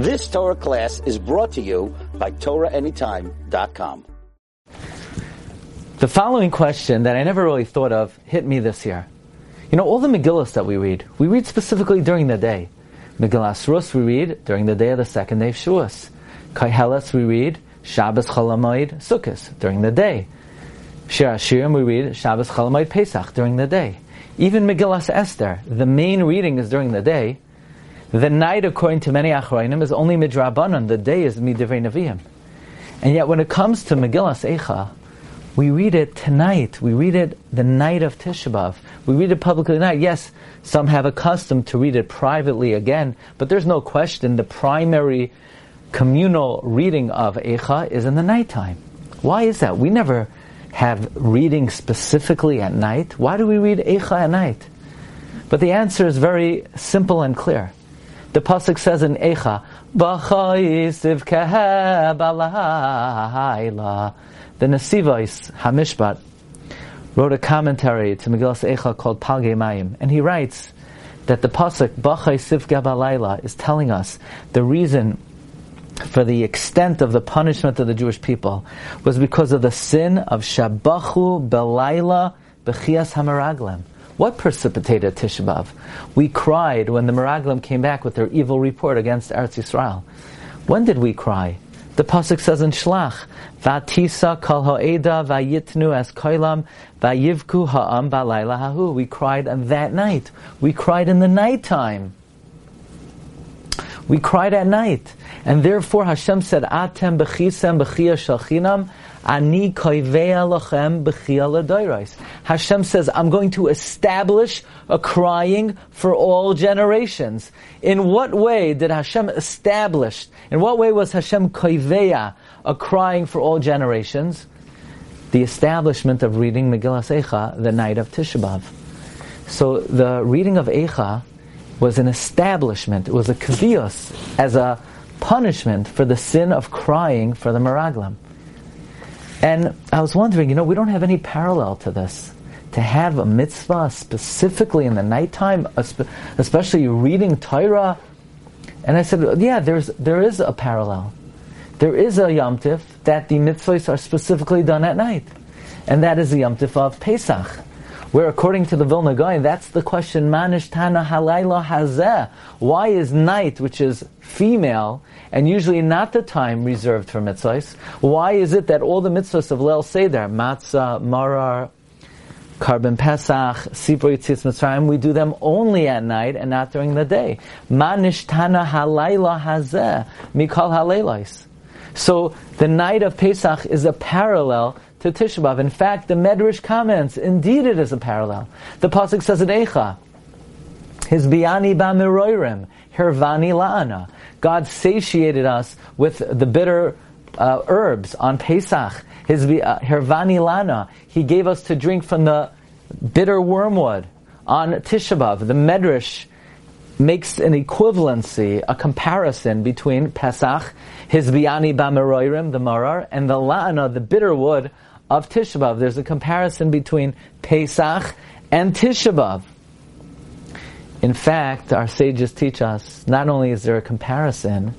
This Torah class is brought to you by TorahAnytime.com. The following question that I never really thought of hit me this year. You know, all the Megillas that we read, we read specifically during the day. Megillas Rus we read during the day of the second day of Shavuos. Kaihelas we read Shabbos Cholamoid Sukkot during the day. Shir Hashirim we read Shabbos Cholamoid Pesach during the day. Even Megillas Esther, the main reading is during the day. The night, according to many Achrayim, is only Midrabanan. The day is Midivrei Nevi'im. And yet, when it comes to Megillas Eicha, we read it tonight. We read it the night of Tisha B'av. We read it publicly tonight. Yes, some have a custom to read it privately again, but there's no question the primary communal reading of Eicha is in the nighttime. Why is that? We never have reading specifically at night. Why do we read Eicha at night? But the answer is very simple and clear. The pasuk says in Eicha, the Nesivos Hamishpat wrote a commentary to Megillas Eicha called Palgei Mayim, and he writes that the pasuk Bachai Sivka is telling us the reason for the extent of the punishment of the Jewish people was because of the sin of Shabachu Belayla Bechias Hamaraglim. What precipitated Tisha B'av? We cried when the Meraglim came back with their evil report against Eretz Yisrael. When did we cry? The pasuk says in Shlach, "Vatisa kol ha'eda vayitnu as koilam vayivku ha'am balayla hahu." We cried on that night. We cried in the nighttime. We cried at night, and therefore Hashem said, "Atem bechisem bechia shalchinam." Ani Hashem says, I'm going to establish a crying for all generations. In what way did Hashem establish, in what way was Hashem koiveya, a crying for all generations? The establishment of reading Megillas Eicha the night of Tisha B'Av. So the reading of Eicha was an establishment, it was a kvios, as a punishment for the sin of crying for the Meraglim. And I was wondering, you know, we don't have any parallel to this. To have a mitzvah specifically in the nighttime, especially reading Torah. And I said, yeah, there's, there is a parallel. There is a Yom Tif that the mitzvahs are specifically done at night. And that is the Yom Tif of Pesach. Where according to the Vilna Gaon, that's the question, Manish Tana Halayla Hazeh. Why is night, which is female, and usually not the time reserved for mitzvahs. Why is it that all the mitzvahs of Leil Seder, matzah, marar, Korban Pesach, Sipur Yitzis Mitzrayim, we do them only at night and not during the day. Ma nishtana halayla hazeh, mikal halaylais. So the night of Pesach is a parallel to Tisha B'Av. In fact, the Medrash comments, indeed it is a parallel. The Pasuk says in Eicha, his biani ba miroirim, hervani la'ana. God satiated us with the bitter uh, herbs on Pesach. His uh, hervani lana. He gave us to drink from the bitter wormwood on Tisha B'av. The Medrash makes an equivalency, a comparison between Pesach, his biani bamiroirim, the marar, and the lana, the bitter wood of Tisha B'av. There's a comparison between Pesach and Tisha B'av. In fact, our sages teach us not only is there a comparison,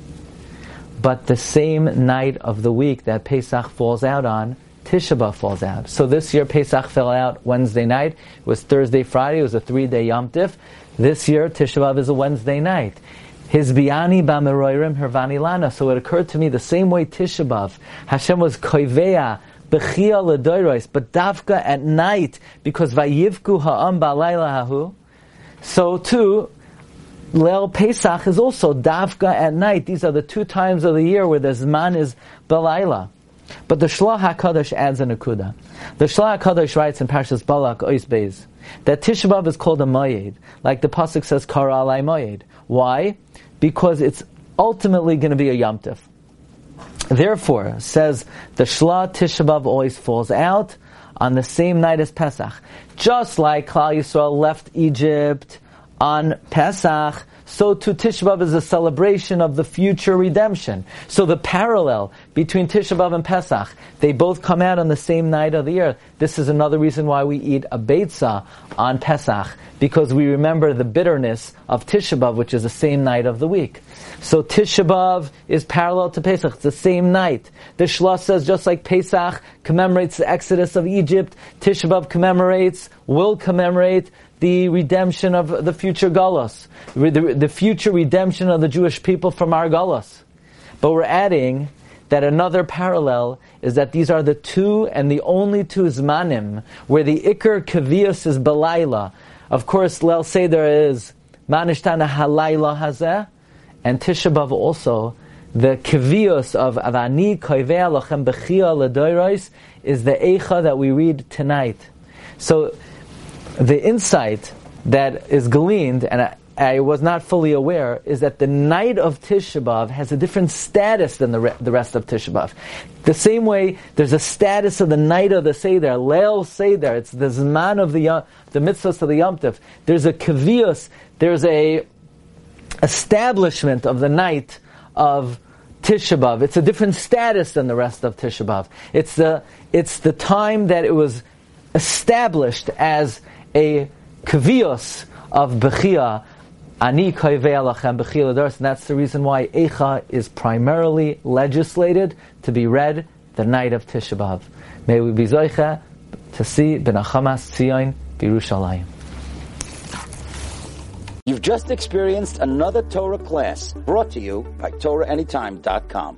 but the same night of the week that Pesach falls out on, Tisha B'Av falls out. So this year Pesach fell out Wednesday night. It was Thursday, Friday. It was a three-day Yom Tif. This year Tisha B'Av is a Wednesday night. His biani b'meroirim hervani lana. So it occurred to me the same way Tisha B'Av. Hashem was koiveya b'chia ledoiros, but davka at night because vayivku ha'am ba'layla hahu. So too, Leil Pesach is also Davka at night. These are the two times of the year where the Zman is Belaila. But the Shla HaKadosh adds an akuda. The Shla HaKadosh writes in Parshas Balak, Ois Beis, that Tisha is called a Mayed, like the Pasuk says, Kara Alai. Why? Because it's ultimately going to be a Yamtif. Therefore, says the Shla Tisha always falls out on the same night as Pesach. Just like Klal Yisrael left Egypt on Pesach, so too Tisha B'Av is a celebration of the future redemption. So the parallel between Tisha B'Av and Pesach, they both come out on the same night of the year. This is another reason why we eat a Beitzah on Pesach, because we remember the bitterness of Tisha B'Av, which is the same night of the week. So Tisha B'Av is parallel to Pesach. It's the same night. The Shlosh says just like Pesach commemorates the exodus of Egypt, Tisha B'Av commemorates, will commemorate the redemption of the future Galus, the, the future redemption of the Jewish people from our. But we're adding that another parallel is that these are the two and the only two Zmanim where the Iker Kavius is Belayla. Of course, Leil Seder is Manishtana Halayla Hazeh, and Tisha B'Av also, the Kavius of Avani Koivea Lachem Bechia Ledoirois is the Eicha that we read tonight. So, the insight that is gleaned, and I, was not fully aware, is that the night of Tisha B'Av has a different status than the, re- the rest of Tisha B'Av. The same way there's a status of the night of the Seder, Leil Seder, it's the Zman of the, the mitzvahs of the Yom Tov. There's a Kavius, there's a establishment of the night of Tisha B'Av. It's a different status than the rest of Tisha B'Av. It's the, it's the time that it was established as a kavios of Bechia, Ani and that's the reason why Eicha is primarily legislated to be read the night of Tisha B'Av. May we be Zoicha to see Ben Achamas Tzion Birushalayim. You've just experienced another Torah class brought to you by TorahAnytime.com.